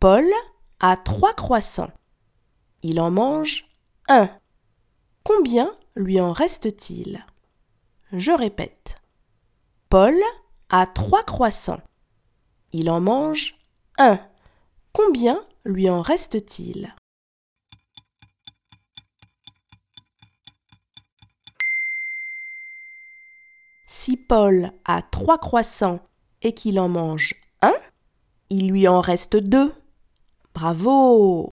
Paul a trois croissants. Il en mange un. Combien lui en reste-t-il? Je répète. Paul a trois croissants. Il en mange un. Combien lui en reste-t-il? Si Paul a trois croissants et qu'il en mange un, il lui en reste deux. Bravo